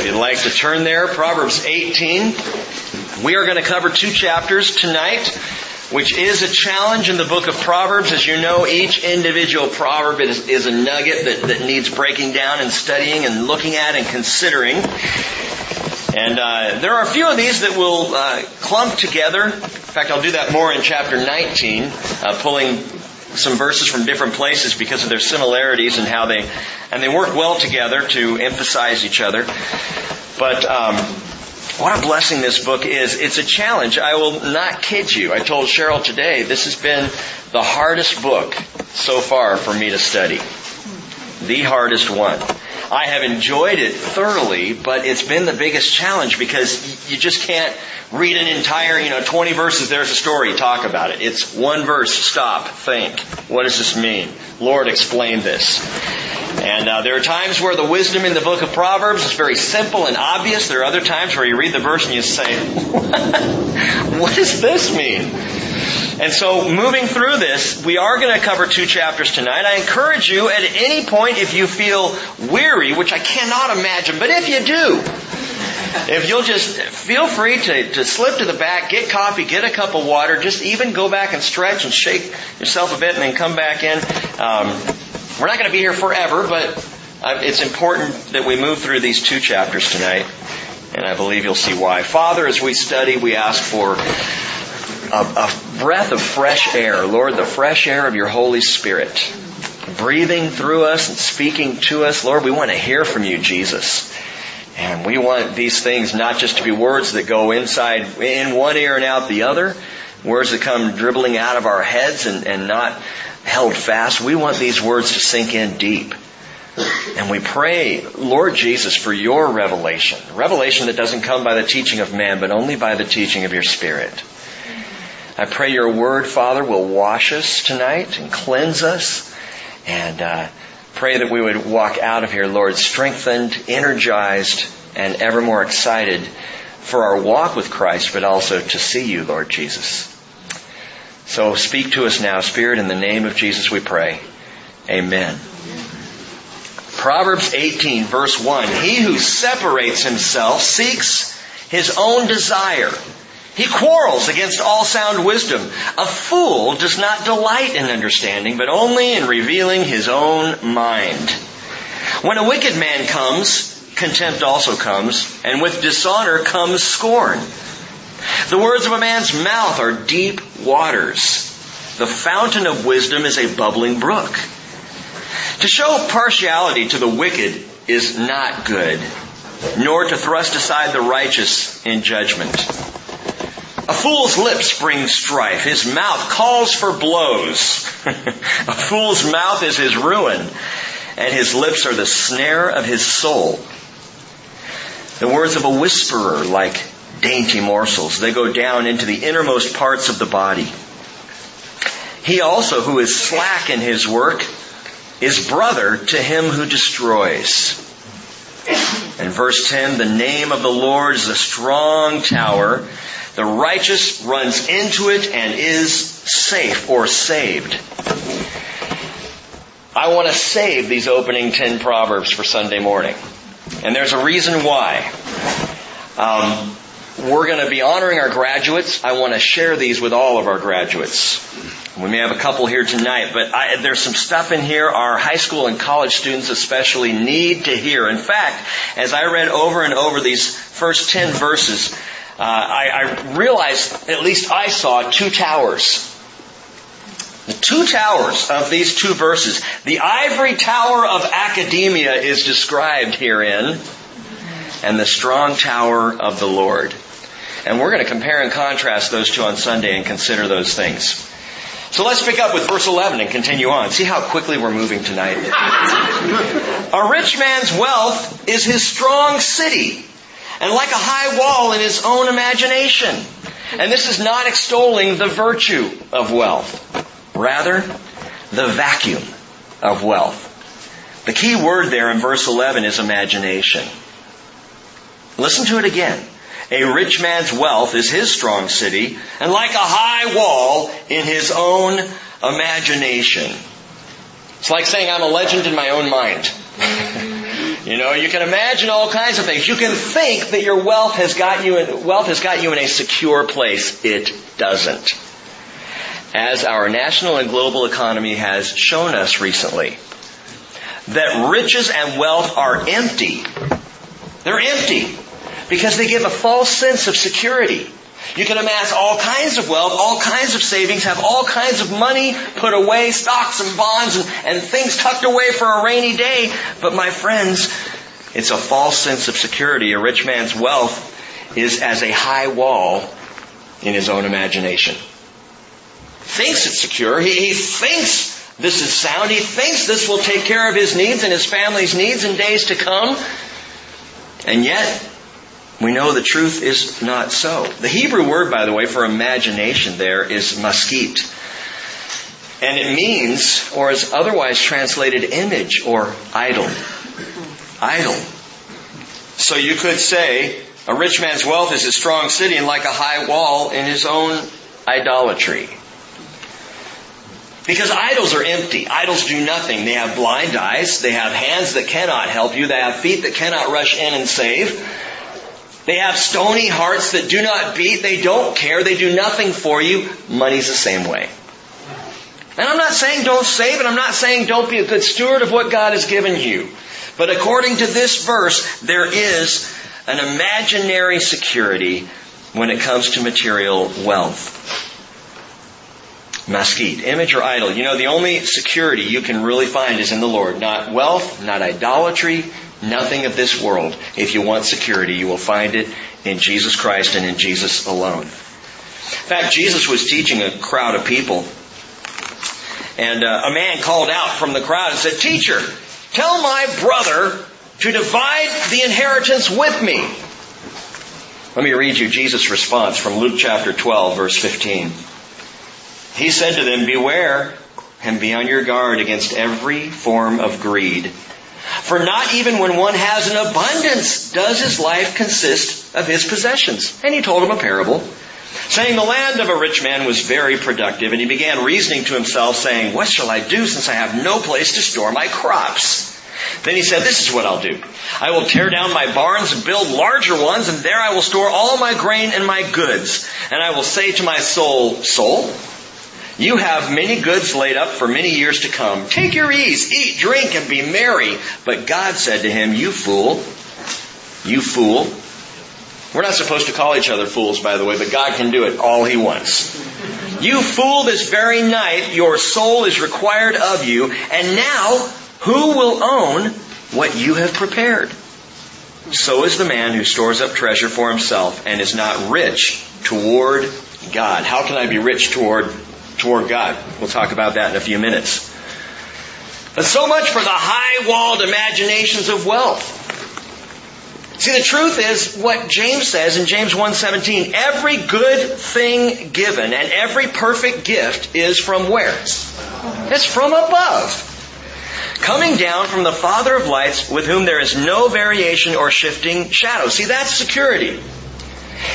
If you'd like to turn there, Proverbs 18. We are going to cover two chapters tonight, which is a challenge in the book of Proverbs. As you know, each individual proverb is, is a nugget that, that needs breaking down and studying and looking at and considering. And uh, there are a few of these that will uh, clump together. In fact, I'll do that more in chapter 19, uh, pulling some verses from different places because of their similarities and how they and they work well together to emphasize each other. But um, what a blessing this book is. It's a challenge. I will not kid you. I told Cheryl today this has been the hardest book so far for me to study. The hardest one. I have enjoyed it thoroughly, but it's been the biggest challenge because you just can't read an entire, you know, 20 verses, there's a story, talk about it. It's one verse, stop, think. What does this mean? Lord, explain this. And uh, there are times where the wisdom in the book of Proverbs is very simple and obvious. There are other times where you read the verse and you say, what does this mean? And so moving through this, we are going to cover two chapters tonight. I encourage you at any point if you feel weary, which I cannot imagine, but if you do, if you'll just feel free to, to slip to the back, get coffee, get a cup of water, just even go back and stretch and shake yourself a bit and then come back in. Um, we're not going to be here forever, but uh, it's important that we move through these two chapters tonight, and I believe you'll see why. Father, as we study, we ask for a, a breath of fresh air, Lord, the fresh air of your Holy Spirit, breathing through us and speaking to us. Lord, we want to hear from you, Jesus. And we want these things not just to be words that go inside, in one ear and out the other, words that come dribbling out of our heads and, and not held fast. We want these words to sink in deep. And we pray, Lord Jesus, for your revelation. Revelation that doesn't come by the teaching of man, but only by the teaching of your Spirit. I pray your word, Father, will wash us tonight and cleanse us. And uh, pray that we would walk out of here, Lord, strengthened, energized, and ever more excited for our walk with Christ, but also to see you, Lord Jesus. So speak to us now, Spirit, in the name of Jesus we pray. Amen. Proverbs 18 verse 1. He who separates himself seeks his own desire. He quarrels against all sound wisdom. A fool does not delight in understanding, but only in revealing his own mind. When a wicked man comes, contempt also comes, and with dishonor comes scorn. The words of a man's mouth are deep waters. The fountain of wisdom is a bubbling brook. To show partiality to the wicked is not good, nor to thrust aside the righteous in judgment. A fool's lips bring strife. His mouth calls for blows. a fool's mouth is his ruin, and his lips are the snare of his soul. The words of a whisperer like dainty morsels. They go down into the innermost parts of the body. He also who is slack in his work is brother to him who destroys. In verse 10, the name of the Lord is a strong tower. The righteous runs into it and is safe or saved. I want to save these opening 10 Proverbs for Sunday morning. And there's a reason why. Um, we're going to be honoring our graduates. I want to share these with all of our graduates. We may have a couple here tonight, but I, there's some stuff in here our high school and college students especially need to hear. In fact, as I read over and over these first 10 verses, uh, I, I realized, at least I saw, two towers. The two towers of these two verses. The ivory tower of academia is described herein, and the strong tower of the Lord. And we're going to compare and contrast those two on Sunday and consider those things. So let's pick up with verse 11 and continue on. See how quickly we're moving tonight. a rich man's wealth is his strong city, and like a high wall in his own imagination. And this is not extolling the virtue of wealth, rather, the vacuum of wealth. The key word there in verse 11 is imagination. Listen to it again. A rich man's wealth is his strong city, and like a high wall in his own imagination. It's like saying I'm a legend in my own mind. You know, you can imagine all kinds of things. You can think that your wealth has got you in, wealth has got you in a secure place. It doesn't. As our national and global economy has shown us recently, that riches and wealth are empty. They're empty because they give a false sense of security. You can amass all kinds of wealth, all kinds of savings, have all kinds of money put away, stocks and bonds and, and things tucked away for a rainy day. But my friends, it's a false sense of security. A rich man's wealth is as a high wall in his own imagination. Thinks it's secure. He, he thinks this is sound. He thinks this will take care of his needs and his family's needs in days to come. And yet, we know the truth is not so. The Hebrew word, by the way, for imagination there is maskit. And it means, or is otherwise translated image or idol. Idol. So you could say, a rich man's wealth is a strong city and like a high wall in his own idolatry. Because idols are empty. Idols do nothing. They have blind eyes. They have hands that cannot help you. They have feet that cannot rush in and save. They have stony hearts that do not beat. They don't care. They do nothing for you. Money's the same way. And I'm not saying don't save and I'm not saying don't be a good steward of what God has given you. But according to this verse, there is an imaginary security when it comes to material wealth. Maskit, image or idol. You know, the only security you can really find is in the Lord. Not wealth, not idolatry, nothing of this world. If you want security, you will find it in Jesus Christ and in Jesus alone. In fact, Jesus was teaching a crowd of people, and uh, a man called out from the crowd and said, Teacher, tell my brother to divide the inheritance with me. Let me read you Jesus' response from Luke chapter 12, verse 15. He said to them, Beware and be on your guard against every form of greed. For not even when one has an abundance does his life consist of his possessions. And he told him a parable, saying, The land of a rich man was very productive, and he began reasoning to himself, saying, What shall I do since I have no place to store my crops? Then he said, This is what I'll do. I will tear down my barns and build larger ones, and there I will store all my grain and my goods. And I will say to my soul, Soul, you have many goods laid up for many years to come. Take your ease, eat, drink, and be merry. But God said to him, You fool, you fool. We're not supposed to call each other fools, by the way, but God can do it all He wants. You fool, this very night your soul is required of you, and now who will own what you have prepared? So is the man who stores up treasure for himself and is not rich toward God. How can I be rich toward toward God. We'll talk about that in a few minutes. But so much for the high-walled imaginations of wealth. See, the truth is what James says in James 1:17, every good thing given and every perfect gift is from where? It's from above. Coming down from the Father of lights with whom there is no variation or shifting shadow. See, that's security.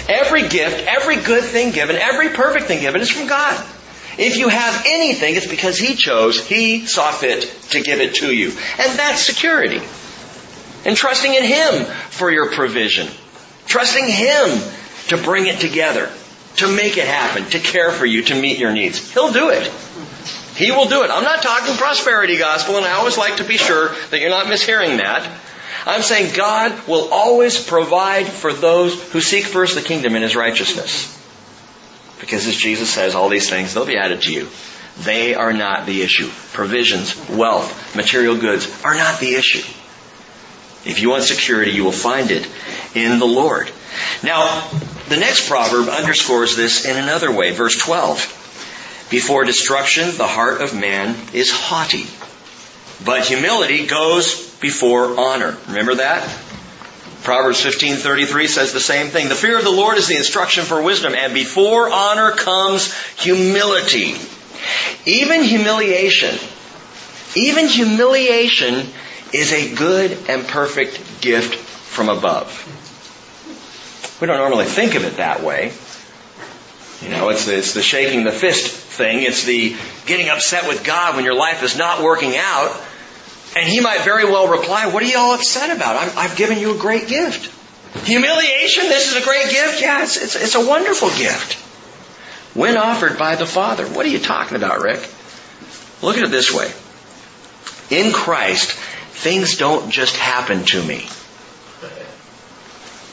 Every gift, every good thing given, every perfect thing given is from God. If you have anything, it's because He chose, He saw fit to give it to you. And that's security. And trusting in Him for your provision. Trusting Him to bring it together, to make it happen, to care for you, to meet your needs. He'll do it. He will do it. I'm not talking prosperity gospel, and I always like to be sure that you're not mishearing that. I'm saying God will always provide for those who seek first the kingdom and His righteousness. Because as Jesus says, all these things, they'll be added to you. They are not the issue. Provisions, wealth, material goods are not the issue. If you want security, you will find it in the Lord. Now, the next proverb underscores this in another way. Verse 12. Before destruction, the heart of man is haughty, but humility goes before honor. Remember that? Proverbs 15:33 says the same thing. The fear of the Lord is the instruction for wisdom, and before honor comes humility. Even humiliation, even humiliation is a good and perfect gift from above. We don't normally think of it that way. You know, it's the, it's the shaking the fist thing. It's the getting upset with God when your life is not working out. And he might very well reply, what are you all upset about? i have given you a great gift. Humiliation, this is a great gift? Yeah, it's, it's, it's a wonderful gift. When offered by the Father. What are you talking about, Rick? Look at it this way. In Christ, things don't just happen to me.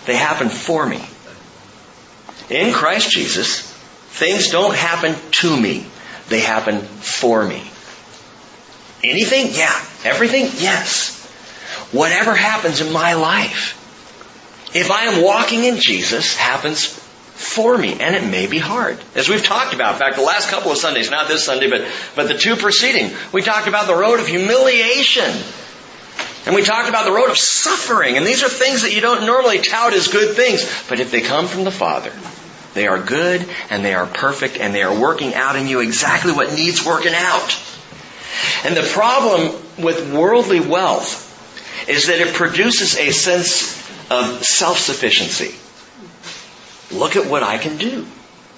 They happen for me. In Christ Jesus, things don't happen to me. They happen for me. Anything? Yeah. Everything? Yes. Whatever happens in my life, if I am walking in Jesus, happens for me. And it may be hard. As we've talked about, in fact, the last couple of Sundays, not this Sunday, but, but the two preceding, we talked about the road of humiliation. And we talked about the road of suffering. And these are things that you don't normally tout as good things. But if they come from the Father, they are good and they are perfect and they are working out in you exactly what needs working out. And the problem with worldly wealth is that it produces a sense of self-sufficiency. Look at what I can do.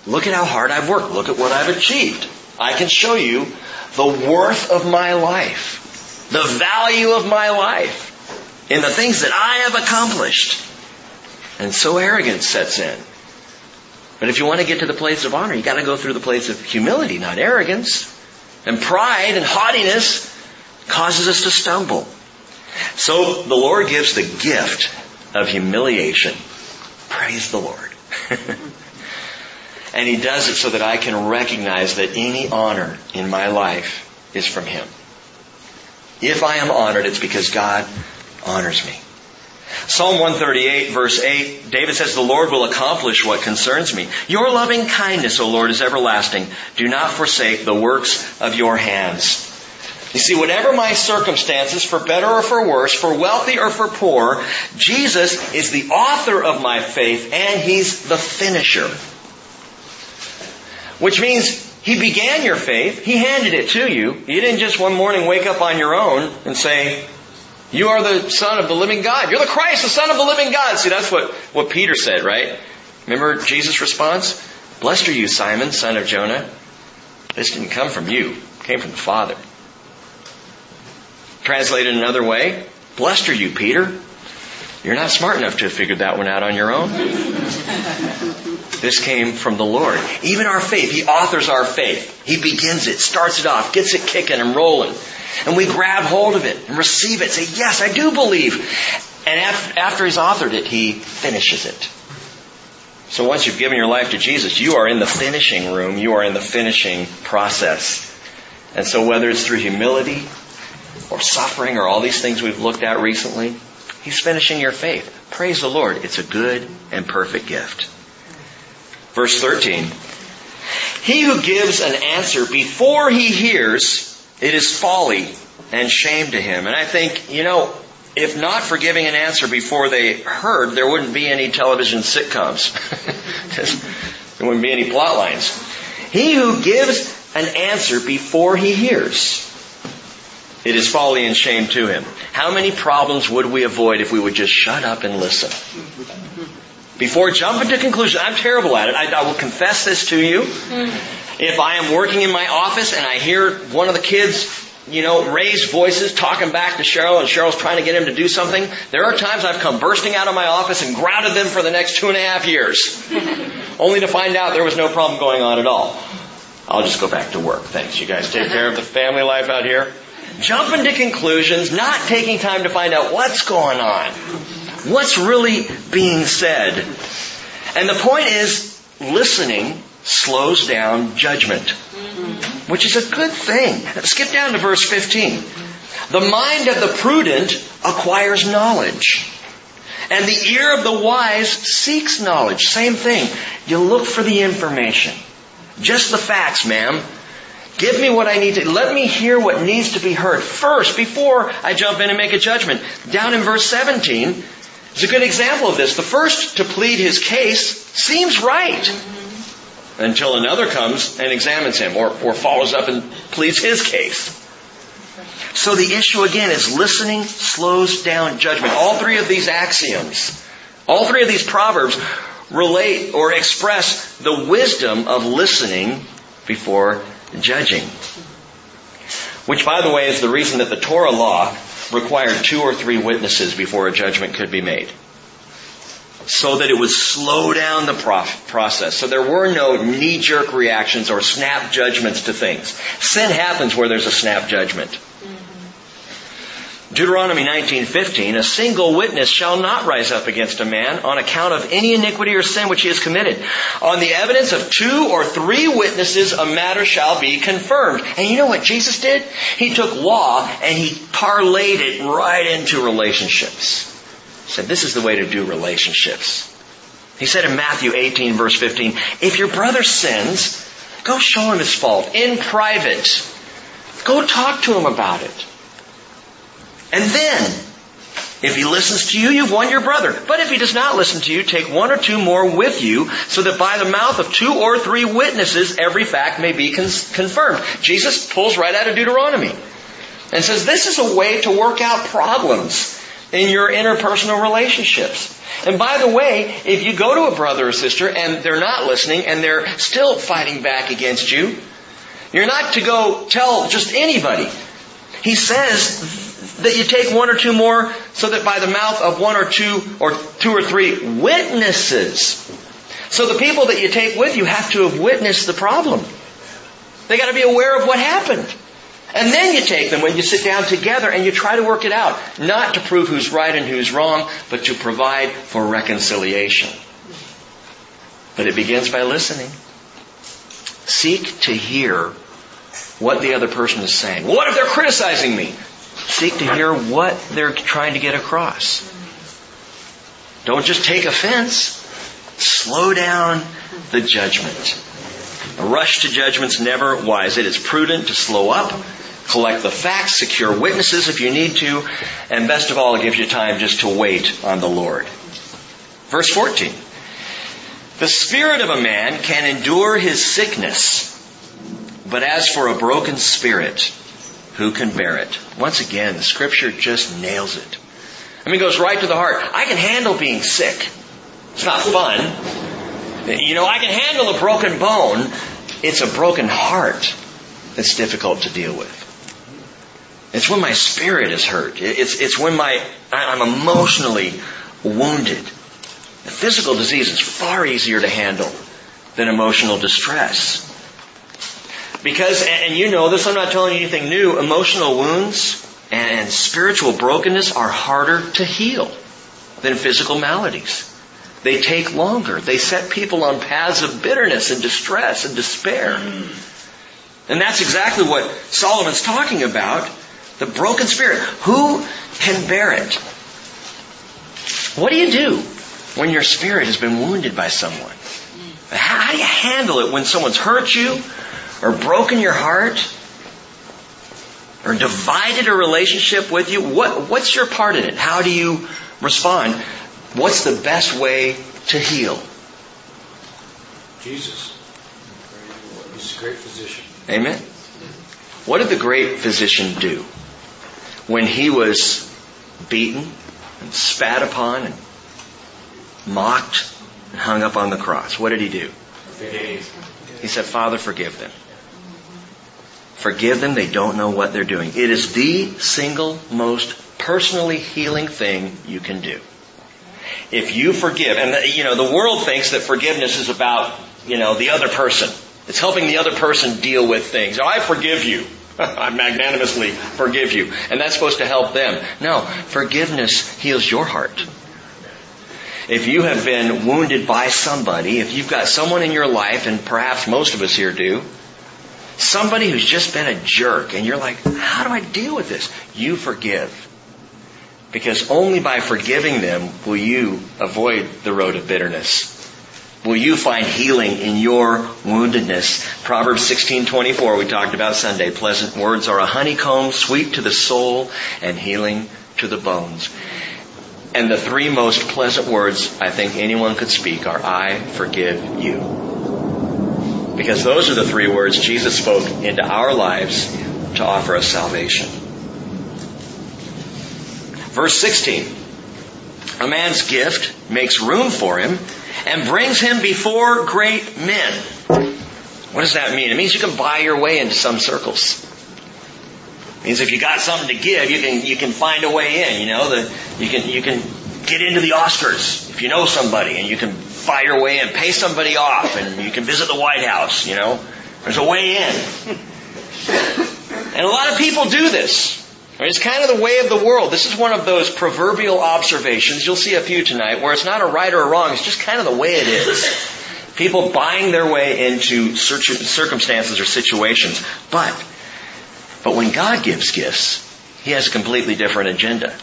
Look at how hard I've worked. Look at what I've achieved. I can show you the worth of my life, the value of my life in the things that I have accomplished. And so arrogance sets in. But if you want to get to the place of honor, you got to go through the place of humility, not arrogance. And pride and haughtiness causes us to stumble. So the Lord gives the gift of humiliation. Praise the Lord. and He does it so that I can recognize that any honor in my life is from Him. If I am honored, it's because God honors me. Psalm 138 verse 8, David says, The Lord will accomplish what concerns me. Your loving kindness, O Lord, is everlasting. Do not forsake the works of your hands. You see, whatever my circumstances, for better or for worse, for wealthy or for poor, Jesus is the author of my faith and He's the finisher. Which means He began your faith, He handed it to you. You didn't just one morning wake up on your own and say, you are the Son of the living God. You're the Christ, the Son of the living God. See, that's what, what Peter said, right? Remember Jesus' response? Blessed are you, Simon, son of Jonah. This didn't come from you. It came from the Father. Translated another way, blessed are you, Peter. You're not smart enough to have figured that one out on your own. this came from the Lord. Even our faith, He authors our faith. He begins it, starts it off, gets it kicking and rolling. And we grab hold of it and receive it. Say, yes, I do believe. And after He's authored it, He finishes it. So once you've given your life to Jesus, you are in the finishing room. You are in the finishing process. And so whether it's through humility or suffering or all these things we've looked at recently, He's finishing your faith. Praise the Lord. It's a good and perfect gift. Verse 13. He who gives an answer before he hears, it is folly and shame to him. And I think, you know, if not for giving an answer before they heard, there wouldn't be any television sitcoms. there wouldn't be any plot lines. He who gives an answer before he hears, it is folly and shame to him. How many problems would we avoid if we would just shut up and listen? Before jumping to conclusions, I'm terrible at it. I, I will confess this to you. If I am working in my office and I hear one of the kids, you know, raise voices talking back to Cheryl and Cheryl's trying to get him to do something, there are times I've come bursting out of my office and grounded them for the next two and a half years. only to find out there was no problem going on at all. I'll just go back to work. Thanks. You guys take care of the family life out here. Jumping to conclusions, not taking time to find out what's going on. What's really being said. And the point is, listening slows down judgment, which is a good thing. Skip down to verse 15. The mind of the prudent acquires knowledge. And the ear of the wise seeks knowledge. Same thing. You look for the information. Just the facts, ma'am. Give me what I need to, let me hear what needs to be heard first before I jump in and make a judgment. Down in verse 17 is a good example of this. The first to plead his case seems right until another comes and examines him or, or follows up and pleads his case. So the issue again is listening slows down judgment. All three of these axioms, all three of these proverbs relate or express the wisdom of listening before judging. Which by the way is the reason that the Torah law required two or three witnesses before a judgment could be made. So that it would slow down the process. So there were no knee-jerk reactions or snap judgments to things. Sin happens where there's a snap judgment. Mm-hmm. Deuteronomy 19:15, a single witness shall not rise up against a man on account of any iniquity or sin which he has committed. On the evidence of two or three witnesses, a matter shall be confirmed. And you know what Jesus did? He took law and he parlayed it right into relationships. He said, this is the way to do relationships. He said in Matthew 18 verse 15, if your brother sins, go show him his fault in private. Go talk to him about it. And then, if he listens to you, you've won your brother. But if he does not listen to you, take one or two more with you, so that by the mouth of two or three witnesses, every fact may be confirmed. Jesus pulls right out of Deuteronomy and says this is a way to work out problems in your interpersonal relationships. And by the way, if you go to a brother or sister and they're not listening and they're still fighting back against you, you're not to go tell just anybody. He says that you take one or two more so that by the mouth of one or two or two or three witnesses. So the people that you take with you have to have witnessed the problem. They got to be aware of what happened. And then you take them when you sit down together and you try to work it out. Not to prove who's right and who's wrong, but to provide for reconciliation. But it begins by listening. Seek to hear what the other person is saying. What if they're criticizing me? Seek to hear what they're trying to get across. Don't just take offense. Slow down the judgment. A rush to judgment's never wise. It is prudent to slow up, collect the facts, secure witnesses if you need to, and best of all, it gives you time just to wait on the Lord. Verse 14. The spirit of a man can endure his sickness, but as for a broken spirit, who can bear it? Once again, the scripture just nails it. I mean, it goes right to the heart. I can handle being sick. It's not fun. You know, I can handle a broken bone. It's a broken heart that's difficult to deal with. It's when my spirit is hurt. It's, it's when my, I'm emotionally wounded. Physical disease is far easier to handle than emotional distress. Because, and you know this, I'm not telling you anything new, emotional wounds and spiritual brokenness are harder to heal than physical maladies. They take longer. They set people on paths of bitterness and distress and despair. And that's exactly what Solomon's talking about. The broken spirit. Who can bear it? What do you do when your spirit has been wounded by someone? How do you handle it when someone's hurt you or broken your heart or divided a relationship with you, what, what's your part in it? How do you respond? What's the best way to heal? Jesus. He's a great physician. Amen. What did the great physician do when he was beaten and spat upon and mocked and hung up on the cross? What did he do? He said, Father, forgive them. Forgive them, they don't know what they're doing. It is the single most personally healing thing you can do. If you forgive, and you know, the world thinks that forgiveness is about, you know, the other person. It's helping the other person deal with things. Oh, I forgive you. I magnanimously forgive you. And that's supposed to help them. No, forgiveness heals your heart. If you have been wounded by somebody, if you've got someone in your life, and perhaps most of us here do, Somebody who's just been a jerk and you're like, how do I deal with this? You forgive. Because only by forgiving them will you avoid the road of bitterness. Will you find healing in your woundedness? Proverbs 16:24 we talked about Sunday. Pleasant words are a honeycomb, sweet to the soul and healing to the bones. And the three most pleasant words I think anyone could speak are I forgive you. Because those are the three words Jesus spoke into our lives to offer us salvation. Verse 16. A man's gift makes room for him and brings him before great men. What does that mean? It means you can buy your way into some circles. It means if you got something to give, you can you can find a way in. You know, the you can you can get into the Oscars if you know somebody, and you can buy your way in, pay somebody off, and you can visit the White House. You know, there's a way in. And a lot of people do this. It's kind of the way of the world. This is one of those proverbial observations. You'll see a few tonight where it's not a right or a wrong. It's just kind of the way it is. People buying their way into circumstances or situations. But, but when God gives gifts, He has a completely different agenda.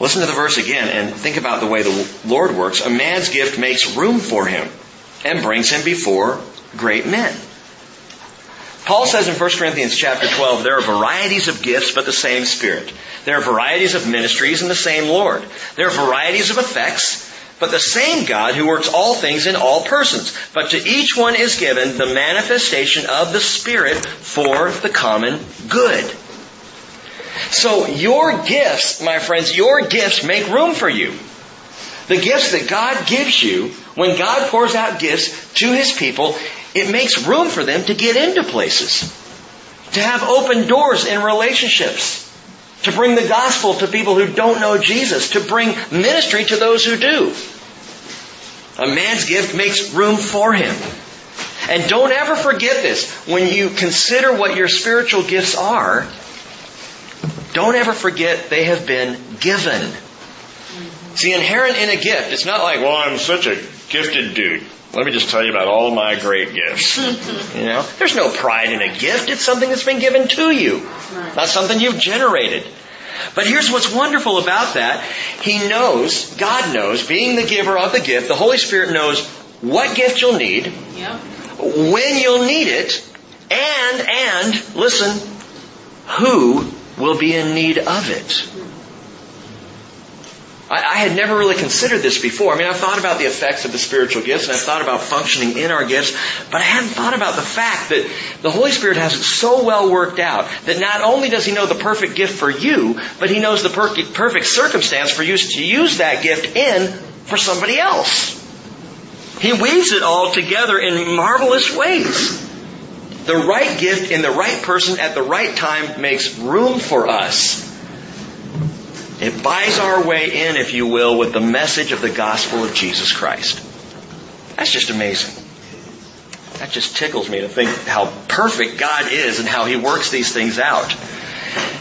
Listen to the verse again and think about the way the Lord works. A man's gift makes room for him and brings him before great men. Paul says in 1 Corinthians chapter 12, there are varieties of gifts, but the same Spirit. There are varieties of ministries and the same Lord. There are varieties of effects, but the same God who works all things in all persons. But to each one is given the manifestation of the Spirit for the common good. So your gifts, my friends, your gifts make room for you. The gifts that God gives you, when God pours out gifts to His people, it makes room for them to get into places, to have open doors in relationships, to bring the gospel to people who don't know Jesus, to bring ministry to those who do. A man's gift makes room for him. And don't ever forget this. When you consider what your spiritual gifts are, don't ever forget they have been given. See, inherent in a gift, it's not like, well, I'm such a gifted dude. Let me just tell you about all my great gifts. you know, there's no pride in a gift. It's something that's been given to you, not something you've generated. But here's what's wonderful about that. He knows, God knows, being the giver of the gift, the Holy Spirit knows what gift you'll need, yep. when you'll need it, and, and, listen, who will be in need of it. I, I had never really considered this before. I mean, I've thought about the effects of the spiritual gifts and I've thought about functioning in our gifts, but I hadn't thought about the fact that the Holy Spirit has it so well worked out that not only does He know the perfect gift for you, but He knows the per- perfect circumstance for you to use that gift in for somebody else. He weaves it all together in marvelous ways. The right gift in the right person at the right time makes room for us it buys our way in, if you will, with the message of the gospel of Jesus Christ. That's just amazing. That just tickles me to think how perfect God is and how He works these things out.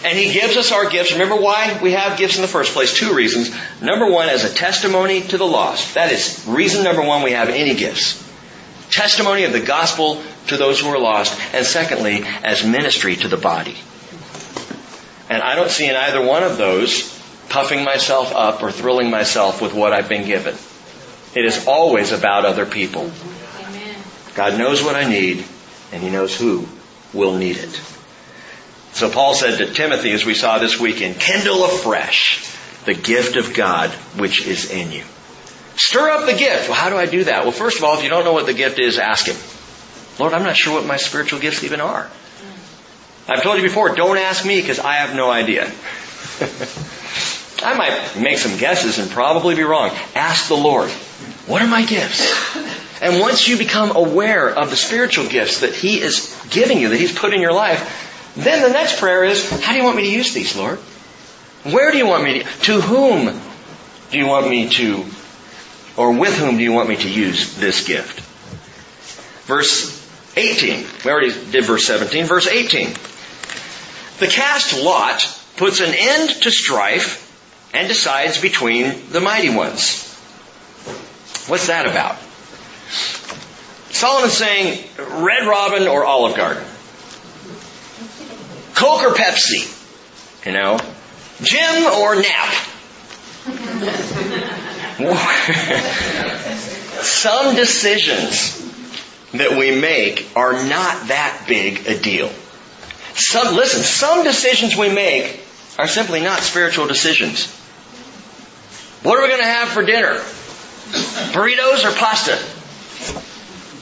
And He gives us our gifts. Remember why we have gifts in the first place? Two reasons. Number one, as a testimony to the lost. That is reason number one we have any gifts. Testimony of the gospel to those who are lost. And secondly, as ministry to the body. And I don't see in either one of those puffing myself up or thrilling myself with what I've been given. It is always about other people. God knows what I need, and He knows who will need it. So Paul said to Timothy, as we saw this weekend, kindle afresh the gift of God which is in you. Stir up the gift. Well, how do I do that? Well, first of all, if you don't know what the gift is, ask Him. Lord, I'm not sure what my spiritual gifts even are. I've told you before, don't ask me because I have no idea. I might make some guesses and probably be wrong. Ask the Lord, what are my gifts? And once you become aware of the spiritual gifts that He is giving you, that He's put in your life, then the next prayer is, how do you want me to use these, Lord? Where do you want me to, to whom do you want me to, or with whom do you want me to use this gift? Verse 18. We already did verse 17. Verse 18. The cast lot puts an end to strife and decides between the mighty ones. What's that about? Solomon's saying Red Robin or Olive Garden. Coke or Pepsi. You know. Jim or Nap. Some decisions that we make are not that big a deal. Some, listen, some decisions we make are simply not spiritual decisions. What are we going to have for dinner? Burritos or pasta?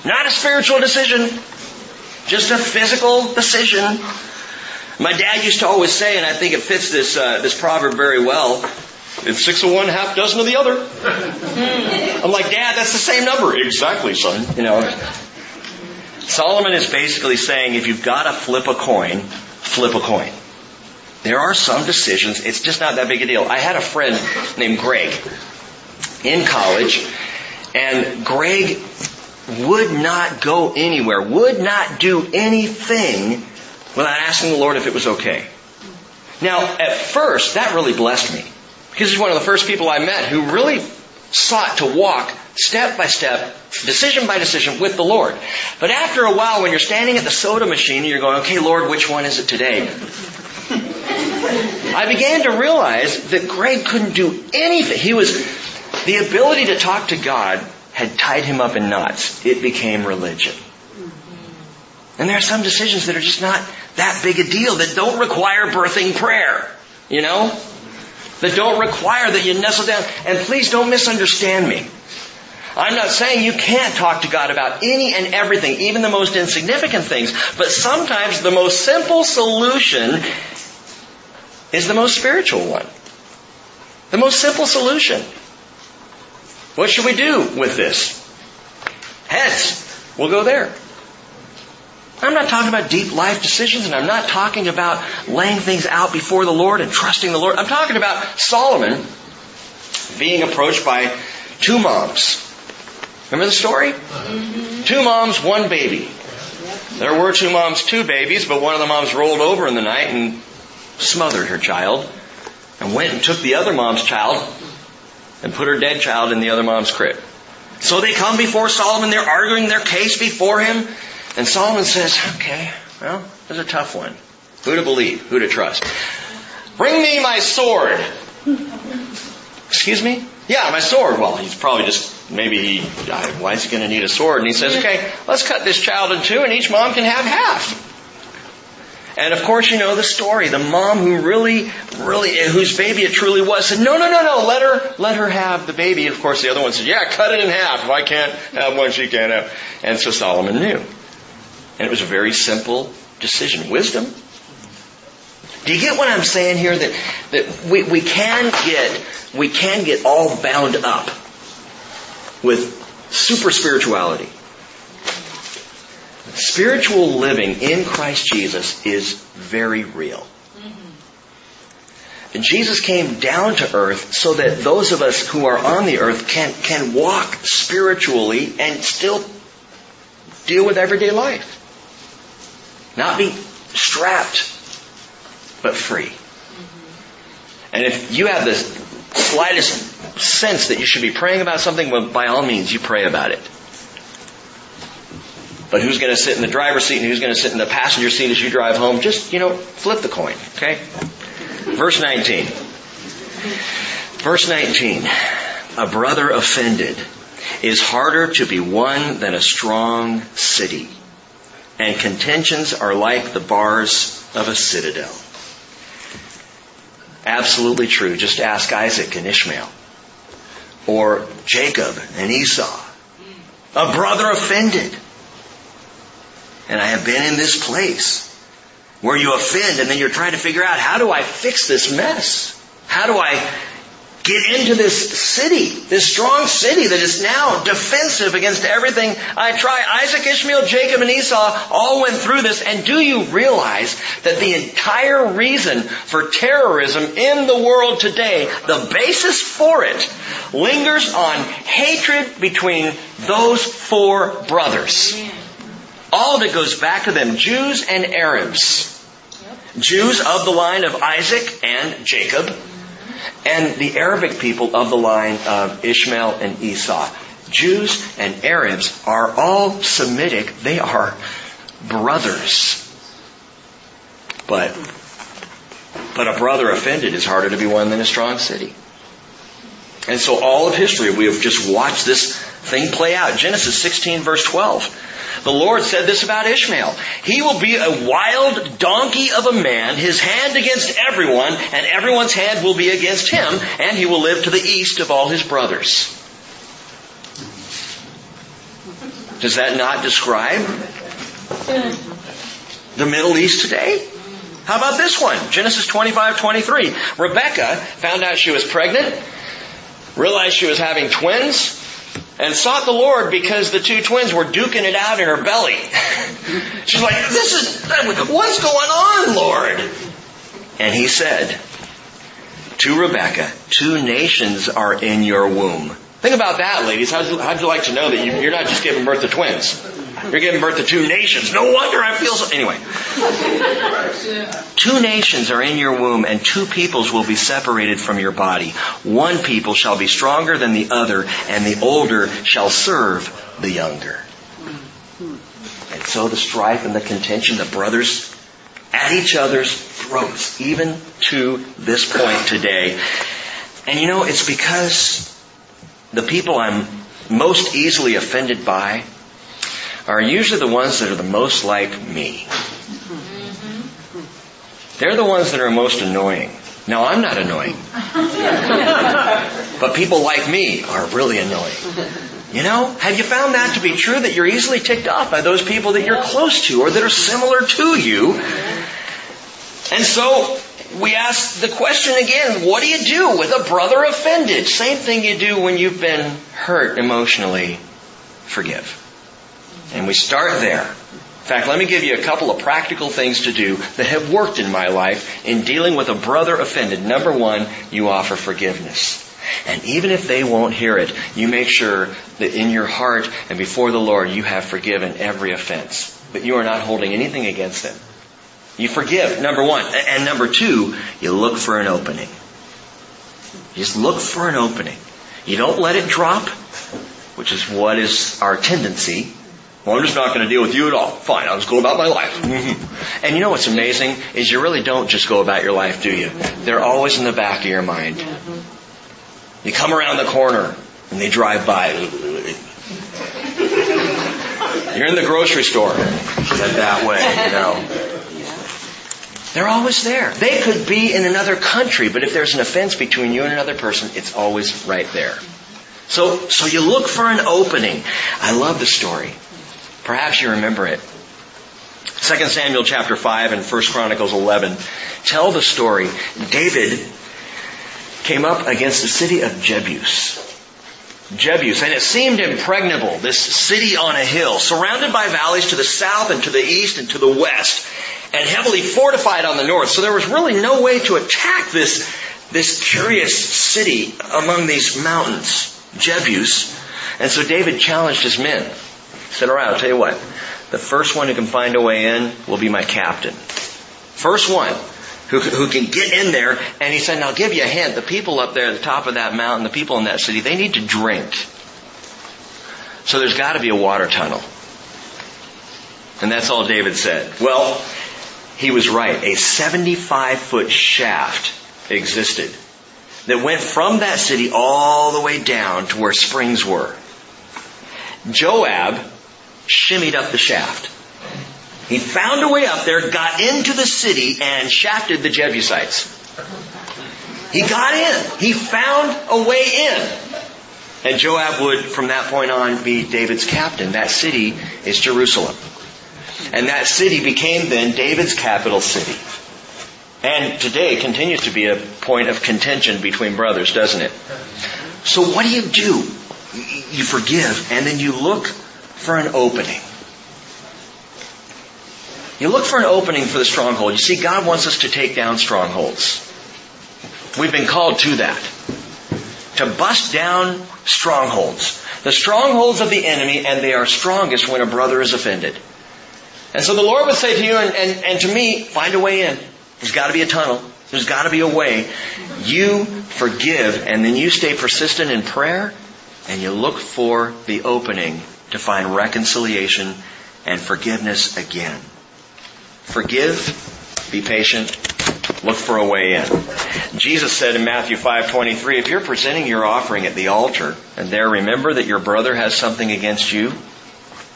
Not a spiritual decision, just a physical decision. My dad used to always say, and I think it fits this uh, this proverb very well. It's six of one, half dozen of the other. I'm like, Dad, that's the same number. Exactly, son. You know. Solomon is basically saying, if you've got to flip a coin, flip a coin. There are some decisions, it's just not that big a deal. I had a friend named Greg in college, and Greg would not go anywhere, would not do anything without asking the Lord if it was okay. Now, at first, that really blessed me. Because he's one of the first people I met who really sought to walk step by step, decision by decision with the Lord. But after a while, when you're standing at the soda machine and you're going, okay, Lord, which one is it today? I began to realize that Greg couldn't do anything. He was, the ability to talk to God had tied him up in knots. It became religion. And there are some decisions that are just not that big a deal, that don't require birthing prayer. You know? That don't require that you nestle down. And please don't misunderstand me. I'm not saying you can't talk to God about any and everything, even the most insignificant things, but sometimes the most simple solution is the most spiritual one. The most simple solution. What should we do with this? Heads. We'll go there. I'm not talking about deep life decisions and I'm not talking about laying things out before the Lord and trusting the Lord. I'm talking about Solomon being approached by two moms. Remember the story? Mm-hmm. Two moms, one baby. There were two moms, two babies, but one of the moms rolled over in the night and smothered her child and went and took the other mom's child and put her dead child in the other mom's crib. So they come before Solomon, they're arguing their case before him, and Solomon says, okay, well, there's a tough one. Who to believe? Who to trust? Bring me my sword. Excuse me? Yeah, my sword. Well, he's probably just, maybe he, uh, why is he going to need a sword? And he says, okay, let's cut this child in two and each mom can have half. And of course, you know the story. The mom who really, really, whose baby it truly was said, no, no, no, no, let her, let her have the baby. Of course, the other one said, yeah, cut it in half. If I can't have one, she can't have. And so Solomon knew. And it was a very simple decision. Wisdom. Do you get what I'm saying here? That, that we, we can get, we can get all bound up with super spirituality. Spiritual living in Christ Jesus is very real. And Jesus came down to earth so that those of us who are on the earth can, can walk spiritually and still deal with everyday life. Not be strapped, but free. And if you have the slightest sense that you should be praying about something, well, by all means, you pray about it. But who's going to sit in the driver's seat and who's going to sit in the passenger seat as you drive home? Just, you know, flip the coin, okay? Verse 19. Verse 19. A brother offended is harder to be won than a strong city and contentions are like the bars of a citadel. Absolutely true. Just ask Isaac and Ishmael. Or Jacob and Esau. A brother offended. And I have been in this place where you offend and then you're trying to figure out how do I fix this mess? How do I get into this city, this strong city that is now defensive against everything I try. Isaac, Ishmael, Jacob, and Esau all went through this. And do you realize that the entire reason for terrorism in the world today, the basis for it, lingers on hatred between those four brothers. All of it goes back to them, Jews and Arabs. Jews of the line of Isaac and Jacob, and the Arabic people of the line of Ishmael and Esau. Jews and Arabs are all Semitic. They are brothers. But, but a brother offended is harder to be won than a strong city. And so all of history, we have just watched this thing play out. Genesis 16 verse 12. The Lord said this about Ishmael. He will be a wild donkey of a man, his hand against everyone, and everyone's hand will be against him, and he will live to the east of all his brothers. Does that not describe the Middle East today? How about this one? Genesis 25, 23. Rebecca found out she was pregnant, realized she was having twins, and sought the Lord because the two twins were duking it out in her belly. She's like, this is, what's going on, Lord? And he said to Rebekah, two nations are in your womb. Think about that, ladies. How'd you, how'd you like to know that you, are not just giving birth to twins? You're giving birth to two nations. No wonder I feel so. Anyway. Two nations are in your womb and two peoples will be separated from your body. One people shall be stronger than the other and the older shall serve the younger. And so the strife and the contention, the brothers at each other's throats, even to this point today. And you know, it's because the people I'm most easily offended by are usually the ones that are the most like me. They're the ones that are most annoying. Now, I'm not annoying. but people like me are really annoying. You know, have you found that to be true that you're easily ticked off by those people that you're close to or that are similar to you? And so we ask the question again, what do you do with a brother offended? Same thing you do when you've been hurt emotionally. Forgive. And we start there. In fact, let me give you a couple of practical things to do that have worked in my life in dealing with a brother offended. Number one, you offer forgiveness. And even if they won't hear it, you make sure that in your heart and before the Lord you have forgiven every offense. But you are not holding anything against them. You forgive, number one. And number two, you look for an opening. You just look for an opening. You don't let it drop, which is what is our tendency. Well, I'm just not going to deal with you at all. Fine, I'll just go about my life. and you know what's amazing is you really don't just go about your life, do you? They're always in the back of your mind. You come around the corner and they drive by. You're in the grocery store. That way, you know. They're always there. They could be in another country, but if there's an offense between you and another person, it's always right there. So, so you look for an opening. I love the story. Perhaps you remember it. 2 Samuel chapter 5 and 1 Chronicles 11 tell the story. David came up against the city of Jebus. Jebus, and it seemed impregnable, this city on a hill, surrounded by valleys to the south and to the east and to the west, and heavily fortified on the north. So there was really no way to attack this, this curious city among these mountains, Jebus. And so David challenged his men. Sit around. I'll tell you what. The first one who can find a way in will be my captain. First one who, who can get in there. And he said, now I'll give you a hint. The people up there at the top of that mountain, the people in that city, they need to drink. So there's got to be a water tunnel. And that's all David said. Well, he was right. A 75 foot shaft existed that went from that city all the way down to where springs were. Joab shimmied up the shaft. He found a way up there, got into the city, and shafted the Jebusites. He got in. He found a way in. And Joab would, from that point on, be David's captain. That city is Jerusalem. And that city became then David's capital city. And today continues to be a point of contention between brothers, doesn't it? So what do you do? You forgive, and then you look for an opening. You look for an opening for the stronghold. You see, God wants us to take down strongholds. We've been called to that. To bust down strongholds. The strongholds of the enemy, and they are strongest when a brother is offended. And so the Lord would say to you and, and, and to me, find a way in. There's got to be a tunnel. There's got to be a way. You forgive, and then you stay persistent in prayer, and you look for the opening to find reconciliation and forgiveness again. Forgive, be patient, look for a way in. Jesus said in Matthew 5:23, if you're presenting your offering at the altar and there remember that your brother has something against you,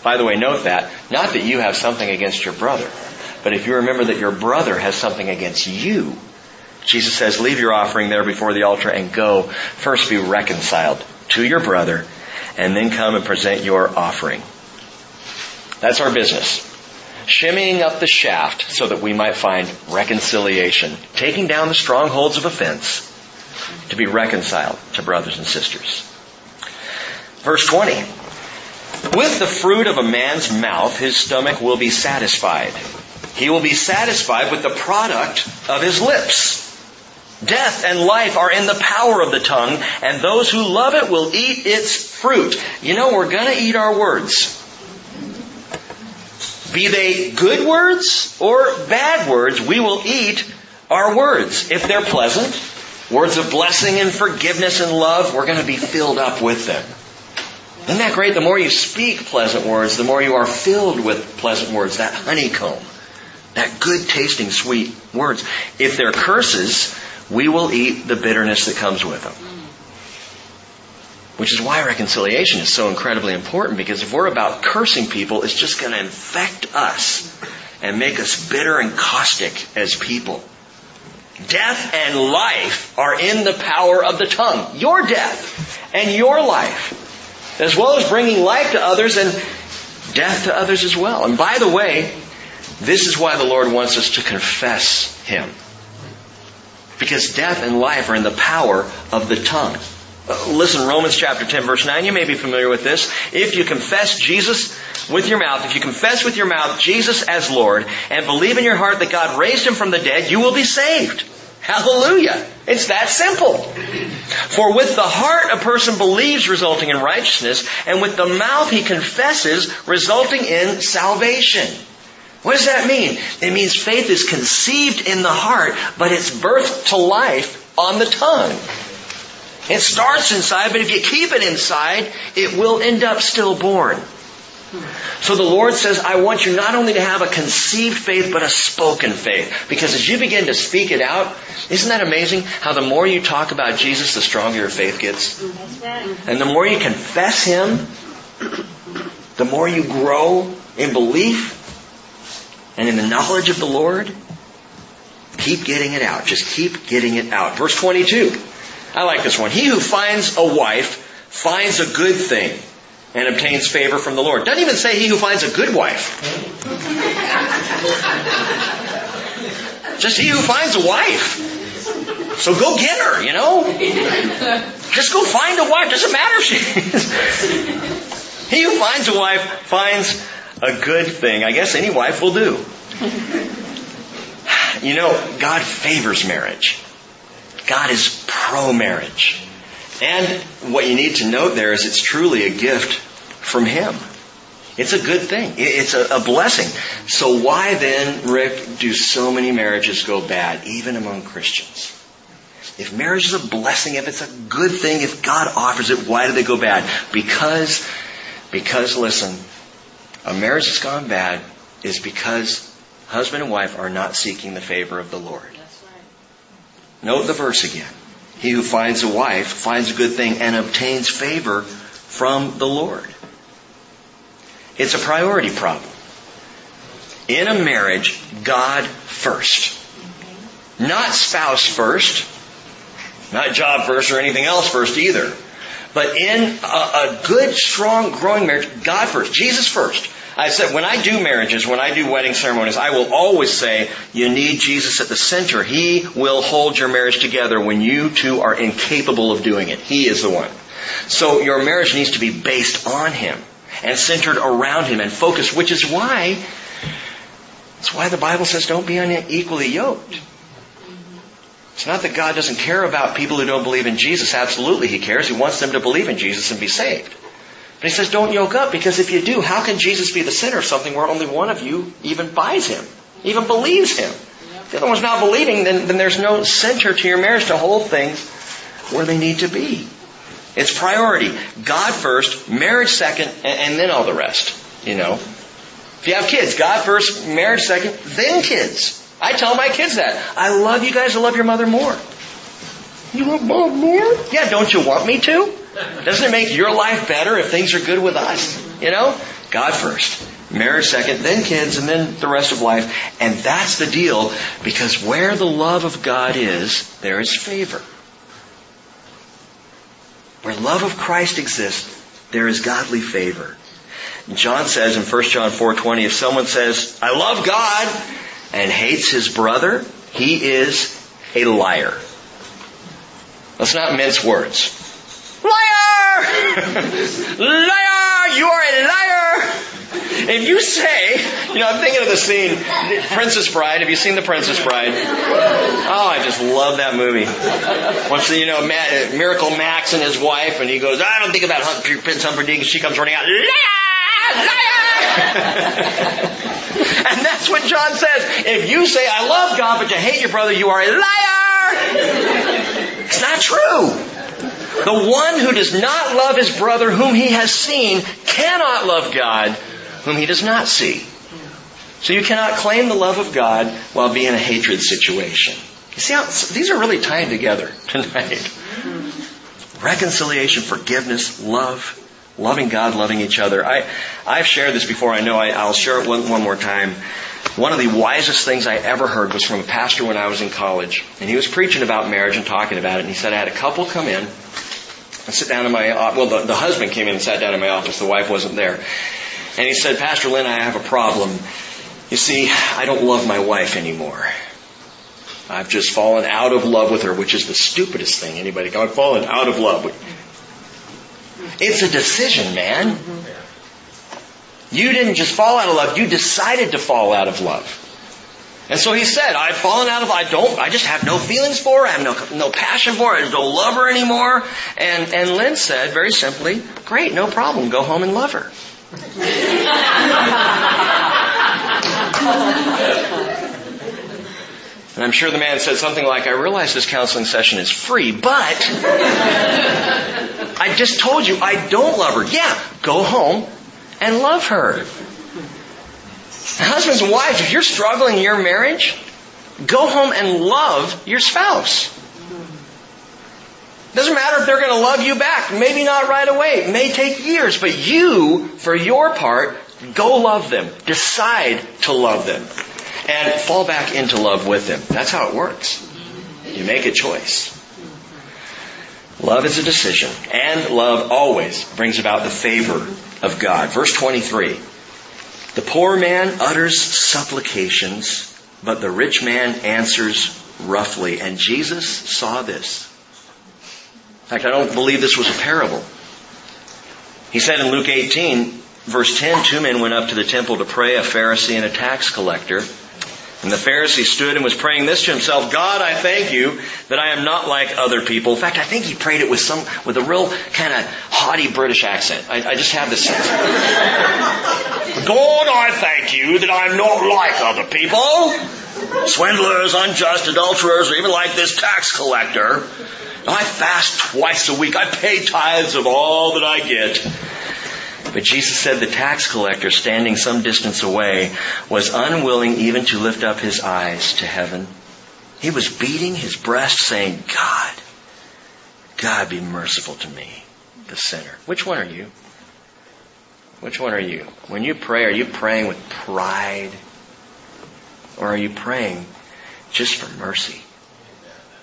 by the way, note that, not that you have something against your brother, but if you remember that your brother has something against you, Jesus says, leave your offering there before the altar and go. First be reconciled to your brother and then come and present your offering. That's our business. Shimmying up the shaft so that we might find reconciliation. Taking down the strongholds of offense to be reconciled to brothers and sisters. Verse 20. With the fruit of a man's mouth, his stomach will be satisfied. He will be satisfied with the product of his lips. Death and life are in the power of the tongue, and those who love it will eat its fruit. You know, we're gonna eat our words. Be they good words or bad words, we will eat our words. If they're pleasant, words of blessing and forgiveness and love, we're gonna be filled up with them. Isn't that great? The more you speak pleasant words, the more you are filled with pleasant words, that honeycomb, that good tasting sweet words. If they're curses, we will eat the bitterness that comes with them. Which is why reconciliation is so incredibly important because if we're about cursing people, it's just going to infect us and make us bitter and caustic as people. Death and life are in the power of the tongue. Your death and your life as well as bringing life to others and death to others as well. And by the way, this is why the Lord wants us to confess Him. Because death and life are in the power of the tongue. Uh, listen, Romans chapter 10 verse 9, you may be familiar with this. If you confess Jesus with your mouth, if you confess with your mouth Jesus as Lord, and believe in your heart that God raised Him from the dead, you will be saved. Hallelujah. It's that simple. For with the heart a person believes resulting in righteousness, and with the mouth he confesses resulting in salvation. What does that mean? It means faith is conceived in the heart, but it's birthed to life on the tongue. It starts inside, but if you keep it inside, it will end up stillborn. So the Lord says, I want you not only to have a conceived faith, but a spoken faith. Because as you begin to speak it out, isn't that amazing how the more you talk about Jesus, the stronger your faith gets? And the more you confess Him, the more you grow in belief and in the knowledge of the Lord. Keep getting it out. Just keep getting it out. Verse 22. I like this one. He who finds a wife finds a good thing and obtains favor from the Lord. Doesn't even say he who finds a good wife. Just he who finds a wife. So go get her, you know? Just go find a wife. Doesn't matter if she He who finds a wife finds a good thing. I guess any wife will do. You know, God favors marriage. God is pro marriage. And what you need to note there is it's truly a gift from Him. It's a good thing. It's a, blessing. So why then, Rick, do so many marriages go bad, even among Christians? If marriage is a blessing, if it's a good thing, if God offers it, why do they go bad? Because, because listen, a marriage that's gone bad is because husband and wife are not seeking the favor of the Lord. Note the verse again. He who finds a wife finds a good thing and obtains favor from the Lord. It's a priority problem. In a marriage, God first. Not spouse first. Not job first or anything else first either. But in a, a good, strong, growing marriage, God first. Jesus first. I said, when I do marriages, when I do wedding ceremonies, I will always say, you need Jesus at the center. He will hold your marriage together when you two are incapable of doing it. He is the one. So your marriage needs to be based on Him and centered around Him and focused, which is why, it's why the Bible says don't be unequally yoked. It's not that God doesn't care about people who don't believe in Jesus. Absolutely He cares. He wants them to believe in Jesus and be saved. But he says, don't yoke up, because if you do, how can Jesus be the center of something where only one of you even buys him, even believes him? If the other one's not believing, then, then there's no center to your marriage to hold things where they need to be. It's priority. God first, marriage second, and, and then all the rest. You know? If you have kids, God first, marriage second, then kids. I tell my kids that. I love you guys, I love your mother more. You love mom more? Yeah, don't you want me to? Doesn't it make your life better if things are good with us? You know? God first. Marriage second, then kids, and then the rest of life. And that's the deal because where the love of God is, there is favor. Where love of Christ exists, there is godly favor. John says in 1 John 4:20, if someone says, "I love God," and hates his brother, he is a liar. Let's not mince words. Liar! liar! You are a liar! If you say, you know, I'm thinking of the scene, Princess Bride. Have you seen The Princess Bride? Oh, I just love that movie. Once, you know, uh, Miracle Max and his wife, and he goes, I don't think about Prince Humperdinck, and she comes running out, liar, liar! and that's what John says. If you say, I love God, but you hate your brother, you are a liar! It's not true. The one who does not love his brother whom he has seen cannot love God whom he does not see. So you cannot claim the love of God while being in a hatred situation. You see how these are really tied together tonight. Reconciliation, forgiveness, love, loving God, loving each other. I, I've shared this before. I know I, will share it one, one more time. One of the wisest things I ever heard was from a pastor when I was in college. And he was preaching about marriage and talking about it. And he said, I had a couple come in and sit down in my, well, the, the husband came in and sat down in my office. The wife wasn't there. And he said, Pastor Lynn, I have a problem. You see, I don't love my wife anymore. I've just fallen out of love with her, which is the stupidest thing anybody can. I've fallen out of love. It's a decision, man. Mm-hmm. You didn't just fall out of love, you decided to fall out of love. And so he said, I've fallen out of, I don't, I just have no feelings for her, I have no, no passion for her, I don't love her anymore. And, and Lynn said, very simply, great, no problem, go home and love her. And I'm sure the man said something like, I realize this counseling session is free, but I just told you I don't love her. Yeah, go home and love her. Husbands and wives, if you're struggling in your marriage, go home and love your spouse. Doesn't matter if they're going to love you back. Maybe not right away. It may take years, but you, for your part, go love them. Decide to love them. And fall back into love with them. That's how it works. You make a choice. Love is a decision, and love always brings about the favor of God. Verse 23. The poor man utters supplications, but the rich man answers roughly. And Jesus saw this. In fact, I don't believe this was a parable. He said in Luke 18, verse 10, two men went up to the temple to pray, a Pharisee and a tax collector. And the Pharisee stood and was praying this to himself, God, I thank you that I am not like other people. In fact, I think he prayed it with some, with a real kind of haughty British accent. I, I just have this sense. God, I thank you that I'm not like other people. Swindlers, unjust, adulterers, or even like this tax collector. I fast twice a week. I pay tithes of all that I get. But Jesus said the tax collector, standing some distance away, was unwilling even to lift up his eyes to heaven. He was beating his breast, saying, God, God be merciful to me, the sinner. Which one are you? Which one are you? When you pray, are you praying with pride? Or are you praying just for mercy?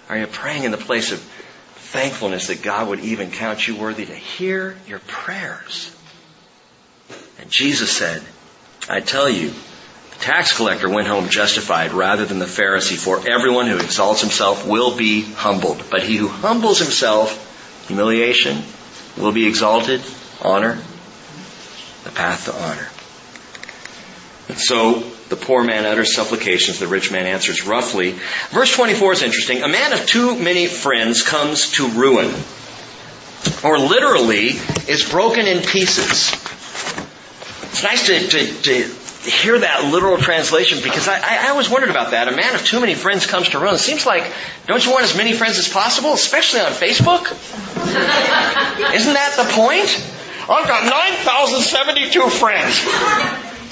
Are you praying in the place of thankfulness that God would even count you worthy to hear your prayers. And Jesus said, I tell you, the tax collector went home justified rather than the Pharisee, for everyone who exalts himself will be humbled. But he who humbles himself, humiliation, will be exalted, honor, the path to honor. And so the poor man utters supplications, the rich man answers roughly. Verse 24 is interesting. A man of too many friends comes to ruin. Or literally is broken in pieces. It's nice to, to, to hear that literal translation because I, I, always wondered about that. A man of too many friends comes to ruin. It seems like, don't you want as many friends as possible, especially on Facebook? Isn't that the point? I've got 9,072 friends.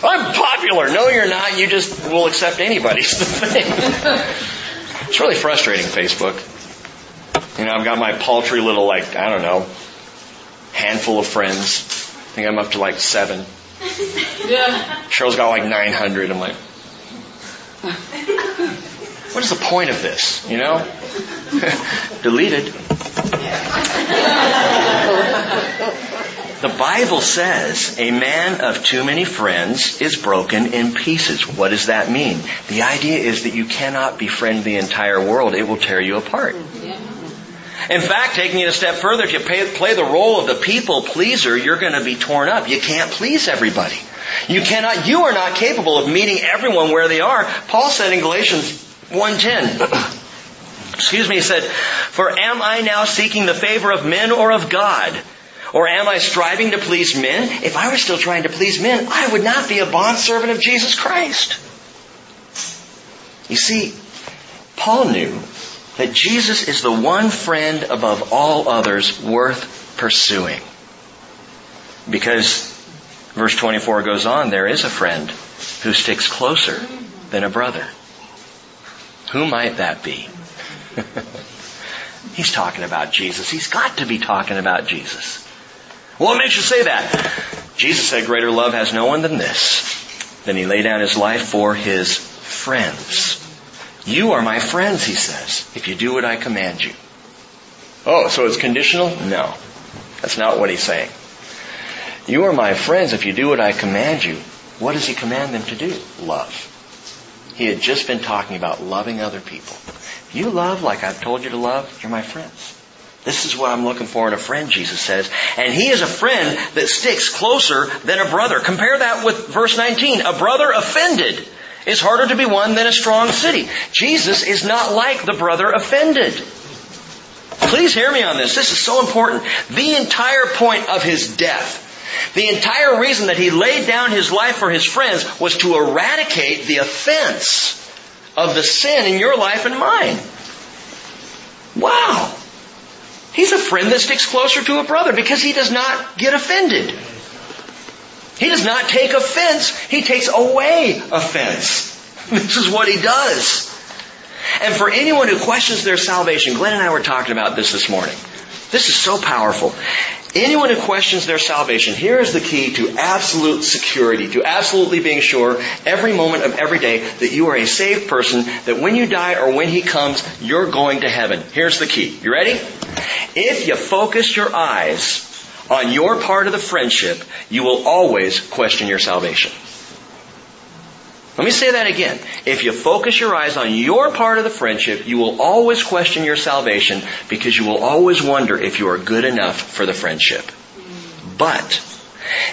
I'm popular. No, you're not. You just will accept anybody's the thing. it's really frustrating, Facebook. You know, I've got my paltry little, like, I don't know, handful of friends. I think I'm up to like seven. Yeah. Cheryl's got like 900. I'm like, what is the point of this? You know? Deleted. The Bible says a man of too many friends is broken in pieces. What does that mean? The idea is that you cannot befriend the entire world. It will tear you apart. In fact, taking it a step further, if you play, play the role of the people pleaser, you're going to be torn up. You can't please everybody. You cannot, you are not capable of meeting everyone where they are. Paul said in Galatians 1.10, excuse me, he said, For am I now seeking the favor of men or of God? Or am I striving to please men? If I were still trying to please men, I would not be a bondservant of Jesus Christ. You see, Paul knew that Jesus is the one friend above all others worth pursuing. Because verse 24 goes on, there is a friend who sticks closer than a brother. Who might that be? He's talking about Jesus. He's got to be talking about Jesus. What makes you say that? Jesus said, greater love has no one than this, than he laid down his life for his friends. You are my friends, he says, if you do what I command you. Oh, so it's conditional? No. That's not what he's saying. You are my friends if you do what I command you. What does he command them to do? Love. He had just been talking about loving other people. If you love like I've told you to love, you're my friends. This is what I'm looking for in a friend, Jesus says. And he is a friend that sticks closer than a brother. Compare that with verse 19. A brother offended is harder to be won than a strong city. Jesus is not like the brother offended. Please hear me on this. This is so important. The entire point of his death, the entire reason that he laid down his life for his friends was to eradicate the offense of the sin in your life and mine. Wow. He's a friend that sticks closer to a brother because he does not get offended. He does not take offense, he takes away offense. This is what he does. And for anyone who questions their salvation, Glenn and I were talking about this this morning. This is so powerful. Anyone who questions their salvation, here is the key to absolute security, to absolutely being sure every moment of every day that you are a saved person, that when you die or when he comes, you're going to heaven. Here's the key. You ready? If you focus your eyes on your part of the friendship, you will always question your salvation. Let me say that again. If you focus your eyes on your part of the friendship, you will always question your salvation because you will always wonder if you are good enough for the friendship. But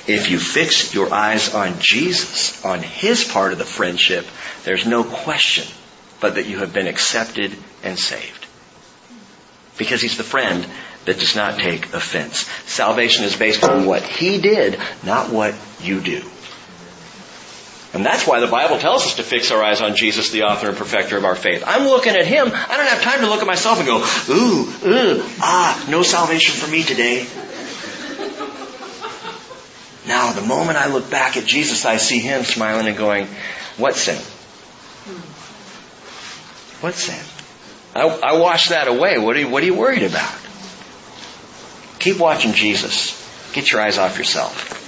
if you fix your eyes on Jesus, on His part of the friendship, there's no question but that you have been accepted and saved. Because He's the friend that does not take offense. Salvation is based on what He did, not what you do. And that's why the Bible tells us to fix our eyes on Jesus, the author and perfecter of our faith. I'm looking at Him. I don't have time to look at myself and go, ooh, ooh, ah, no salvation for me today. Now, the moment I look back at Jesus, I see Him smiling and going, what sin? What sin? I, I wash that away. What are, you, what are you worried about? Keep watching Jesus. Get your eyes off yourself.